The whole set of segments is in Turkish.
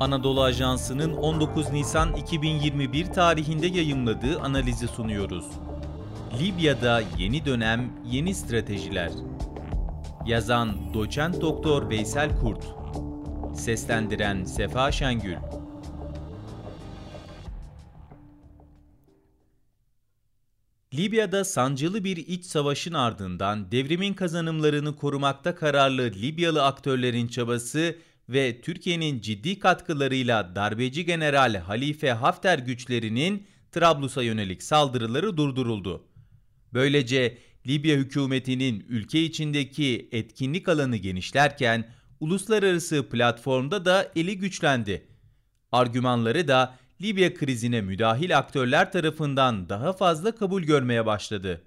Anadolu Ajansı'nın 19 Nisan 2021 tarihinde yayımladığı analizi sunuyoruz. Libya'da yeni dönem, yeni stratejiler. Yazan Doçent Doktor Veysel Kurt. Seslendiren Sefa Şengül. Libya'da sancılı bir iç savaşın ardından devrimin kazanımlarını korumakta kararlı Libyalı aktörlerin çabası ve Türkiye'nin ciddi katkılarıyla darbeci general Halife Hafter güçlerinin Trablus'a yönelik saldırıları durduruldu. Böylece Libya hükümetinin ülke içindeki etkinlik alanı genişlerken uluslararası platformda da eli güçlendi. Argümanları da Libya krizine müdahil aktörler tarafından daha fazla kabul görmeye başladı.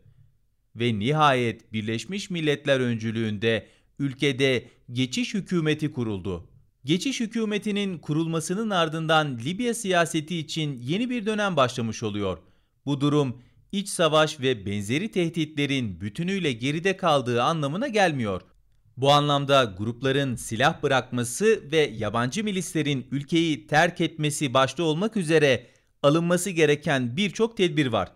Ve nihayet Birleşmiş Milletler öncülüğünde ülkede geçiş hükümeti kuruldu. Geçiş hükümetinin kurulmasının ardından Libya siyaseti için yeni bir dönem başlamış oluyor. Bu durum iç savaş ve benzeri tehditlerin bütünüyle geride kaldığı anlamına gelmiyor. Bu anlamda grupların silah bırakması ve yabancı milislerin ülkeyi terk etmesi başta olmak üzere alınması gereken birçok tedbir var.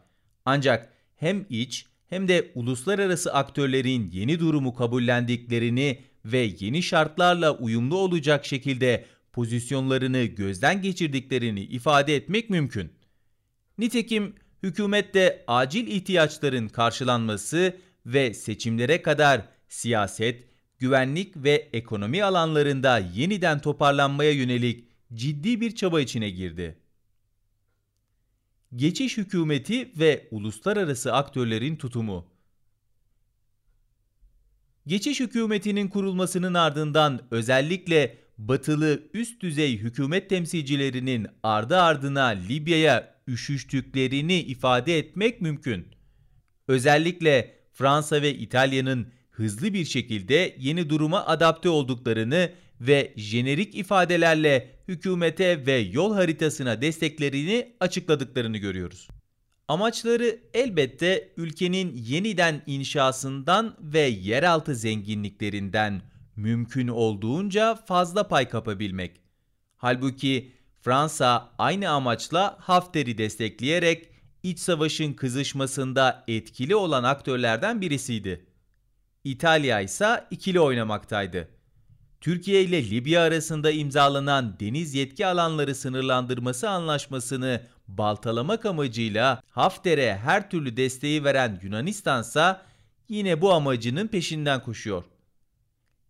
Ancak hem iç hem de uluslararası aktörlerin yeni durumu kabullendiklerini ve yeni şartlarla uyumlu olacak şekilde pozisyonlarını gözden geçirdiklerini ifade etmek mümkün. Nitekim hükümette acil ihtiyaçların karşılanması ve seçimlere kadar siyaset, güvenlik ve ekonomi alanlarında yeniden toparlanmaya yönelik ciddi bir çaba içine girdi. Geçiş hükümeti ve uluslararası aktörlerin tutumu Geçiş hükümetinin kurulmasının ardından özellikle batılı üst düzey hükümet temsilcilerinin ardı ardına Libya'ya üşüştüklerini ifade etmek mümkün. Özellikle Fransa ve İtalya'nın hızlı bir şekilde yeni duruma adapte olduklarını ve jenerik ifadelerle hükümete ve yol haritasına desteklerini açıkladıklarını görüyoruz. Amaçları elbette ülkenin yeniden inşasından ve yeraltı zenginliklerinden mümkün olduğunca fazla pay kapabilmek. Halbuki Fransa aynı amaçla Hafter'i destekleyerek iç savaşın kızışmasında etkili olan aktörlerden birisiydi. İtalya ise ikili oynamaktaydı. Türkiye ile Libya arasında imzalanan deniz yetki alanları sınırlandırması anlaşmasını baltalamak amacıyla Hafter'e her türlü desteği veren Yunanistan ise yine bu amacının peşinden koşuyor.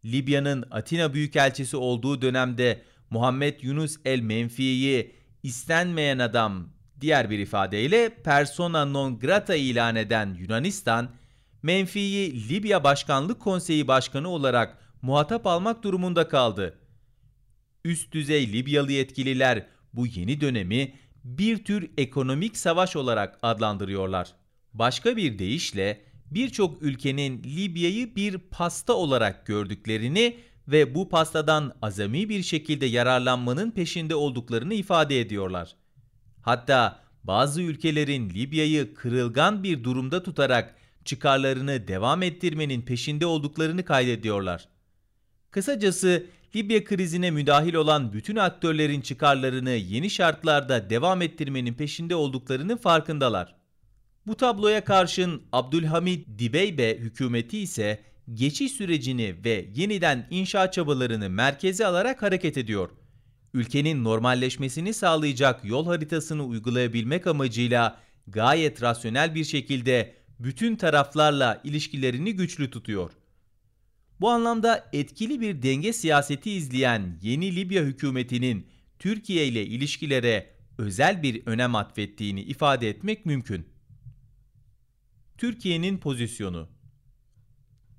Libya'nın Atina Büyükelçisi olduğu dönemde Muhammed Yunus el Menfi'yi istenmeyen adam diğer bir ifadeyle persona non grata ilan eden Yunanistan, Menfi'yi Libya Başkanlık Konseyi Başkanı olarak muhatap almak durumunda kaldı. Üst düzey Libyalı yetkililer bu yeni dönemi bir tür ekonomik savaş olarak adlandırıyorlar. Başka bir deyişle birçok ülkenin Libya'yı bir pasta olarak gördüklerini ve bu pastadan azami bir şekilde yararlanmanın peşinde olduklarını ifade ediyorlar. Hatta bazı ülkelerin Libya'yı kırılgan bir durumda tutarak çıkarlarını devam ettirmenin peşinde olduklarını kaydediyorlar. Kısacası Libya krizine müdahil olan bütün aktörlerin çıkarlarını yeni şartlarda devam ettirmenin peşinde olduklarının farkındalar. Bu tabloya karşın Abdülhamid Dibeybe hükümeti ise geçiş sürecini ve yeniden inşa çabalarını merkeze alarak hareket ediyor. Ülkenin normalleşmesini sağlayacak yol haritasını uygulayabilmek amacıyla gayet rasyonel bir şekilde bütün taraflarla ilişkilerini güçlü tutuyor. Bu anlamda etkili bir denge siyaseti izleyen yeni Libya hükümetinin Türkiye ile ilişkilere özel bir önem atfettiğini ifade etmek mümkün. Türkiye'nin pozisyonu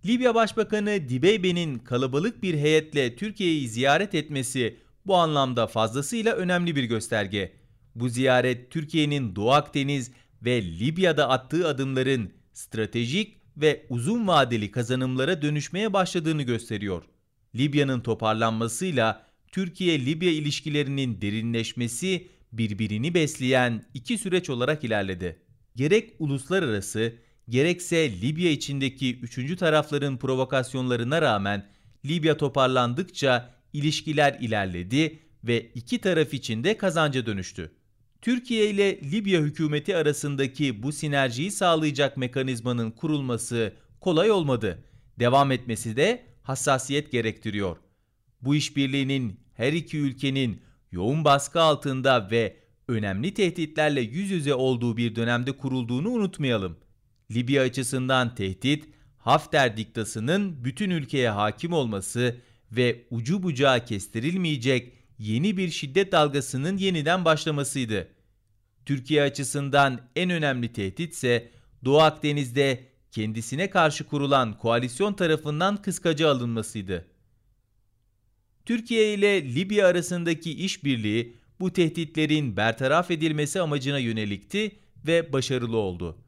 Libya Başbakanı Dibeybe'nin kalabalık bir heyetle Türkiye'yi ziyaret etmesi bu anlamda fazlasıyla önemli bir gösterge. Bu ziyaret Türkiye'nin Doğu Akdeniz ve Libya'da attığı adımların stratejik ve uzun vadeli kazanımlara dönüşmeye başladığını gösteriyor. Libya'nın toparlanmasıyla Türkiye-Libya ilişkilerinin derinleşmesi birbirini besleyen iki süreç olarak ilerledi. Gerek uluslararası gerekse Libya içindeki üçüncü tarafların provokasyonlarına rağmen Libya toparlandıkça ilişkiler ilerledi ve iki taraf için de kazanca dönüştü. Türkiye ile Libya hükümeti arasındaki bu sinerjiyi sağlayacak mekanizmanın kurulması kolay olmadı. Devam etmesi de hassasiyet gerektiriyor. Bu işbirliğinin her iki ülkenin yoğun baskı altında ve önemli tehditlerle yüz yüze olduğu bir dönemde kurulduğunu unutmayalım. Libya açısından tehdit, Hafter diktasının bütün ülkeye hakim olması ve ucu bucağı kestirilmeyecek yeni bir şiddet dalgasının yeniden başlamasıydı. Türkiye açısından en önemli tehdit ise Doğu Akdeniz'de kendisine karşı kurulan koalisyon tarafından kıskaca alınmasıydı. Türkiye ile Libya arasındaki işbirliği bu tehditlerin bertaraf edilmesi amacına yönelikti ve başarılı oldu.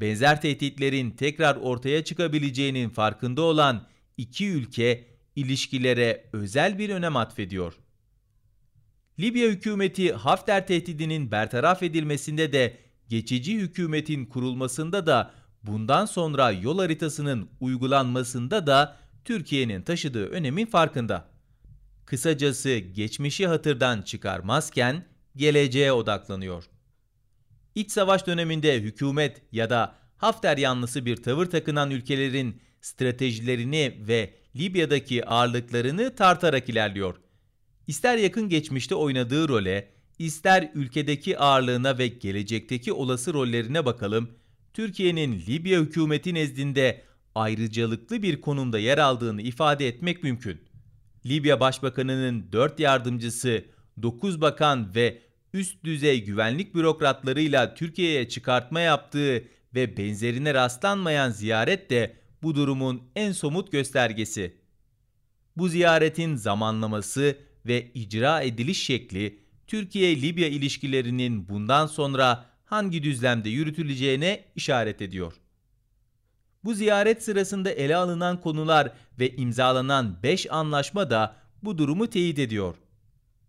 Benzer tehditlerin tekrar ortaya çıkabileceğinin farkında olan iki ülke ilişkilere özel bir önem atfediyor. Libya hükümeti Hafter tehdidinin bertaraf edilmesinde de geçici hükümetin kurulmasında da bundan sonra yol haritasının uygulanmasında da Türkiye'nin taşıdığı önemin farkında. Kısacası geçmişi hatırdan çıkarmazken geleceğe odaklanıyor. İç savaş döneminde hükümet ya da Hafter yanlısı bir tavır takınan ülkelerin stratejilerini ve Libya'daki ağırlıklarını tartarak ilerliyor. İster yakın geçmişte oynadığı role, ister ülkedeki ağırlığına ve gelecekteki olası rollerine bakalım, Türkiye'nin Libya hükümeti nezdinde ayrıcalıklı bir konumda yer aldığını ifade etmek mümkün. Libya Başbakanı'nın 4 yardımcısı, 9 bakan ve üst düzey güvenlik bürokratlarıyla Türkiye'ye çıkartma yaptığı ve benzerine rastlanmayan ziyaret de bu durumun en somut göstergesi. Bu ziyaretin zamanlaması ve icra ediliş şekli Türkiye-Libya ilişkilerinin bundan sonra hangi düzlemde yürütüleceğine işaret ediyor. Bu ziyaret sırasında ele alınan konular ve imzalanan 5 anlaşma da bu durumu teyit ediyor.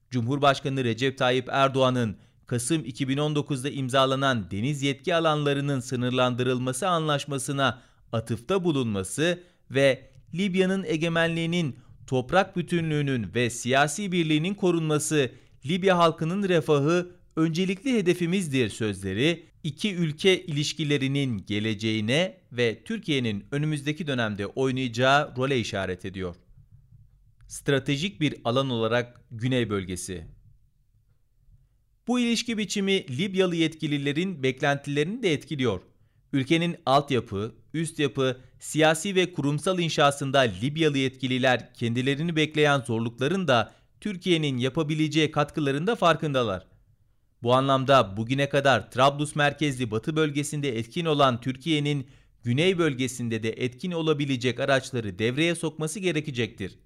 Cumhurbaşkanı Recep Tayyip Erdoğan'ın Kasım 2019'da imzalanan deniz yetki alanlarının sınırlandırılması anlaşmasına atıfta bulunması ve Libya'nın egemenliğinin, toprak bütünlüğünün ve siyasi birliğinin korunması, Libya halkının refahı öncelikli hedefimizdir sözleri iki ülke ilişkilerinin geleceğine ve Türkiye'nin önümüzdeki dönemde oynayacağı role işaret ediyor. Stratejik bir alan olarak Güney bölgesi. Bu ilişki biçimi Libyalı yetkililerin beklentilerini de etkiliyor. Ülkenin altyapı, üst yapı, siyasi ve kurumsal inşasında Libyalı yetkililer kendilerini bekleyen zorlukların da Türkiye'nin yapabileceği katkılarında farkındalar. Bu anlamda bugüne kadar Trablus merkezli Batı bölgesinde etkin olan Türkiye'nin Güney bölgesinde de etkin olabilecek araçları devreye sokması gerekecektir.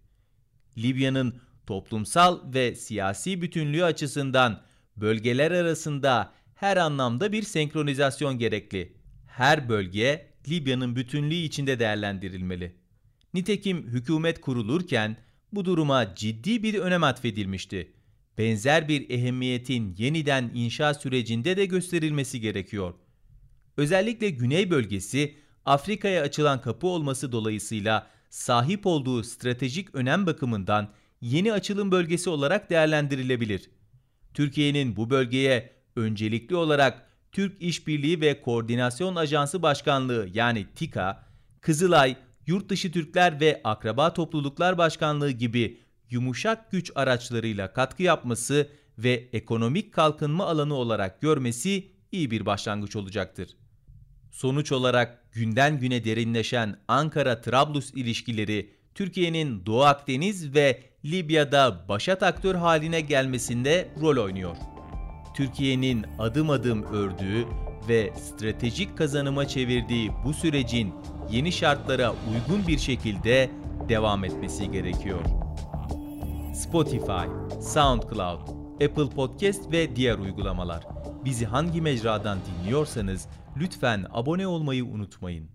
Libya'nın toplumsal ve siyasi bütünlüğü açısından bölgeler arasında her anlamda bir senkronizasyon gerekli. Her bölge Libya'nın bütünlüğü içinde değerlendirilmeli. Nitekim hükümet kurulurken bu duruma ciddi bir önem atfedilmişti benzer bir ehemmiyetin yeniden inşa sürecinde de gösterilmesi gerekiyor. Özellikle Güney bölgesi Afrika'ya açılan kapı olması dolayısıyla sahip olduğu stratejik önem bakımından yeni açılım bölgesi olarak değerlendirilebilir. Türkiye'nin bu bölgeye öncelikli olarak Türk İşbirliği ve Koordinasyon Ajansı Başkanlığı yani TİKA, Kızılay, Yurtdışı Türkler ve Akraba Topluluklar Başkanlığı gibi yumuşak güç araçlarıyla katkı yapması ve ekonomik kalkınma alanı olarak görmesi iyi bir başlangıç olacaktır. Sonuç olarak günden güne derinleşen Ankara-Trablus ilişkileri Türkiye'nin Doğu Akdeniz ve Libya'da başat aktör haline gelmesinde rol oynuyor. Türkiye'nin adım adım ördüğü ve stratejik kazanıma çevirdiği bu sürecin yeni şartlara uygun bir şekilde devam etmesi gerekiyor. Spotify, SoundCloud, Apple Podcast ve diğer uygulamalar. Bizi hangi mecradan dinliyorsanız lütfen abone olmayı unutmayın.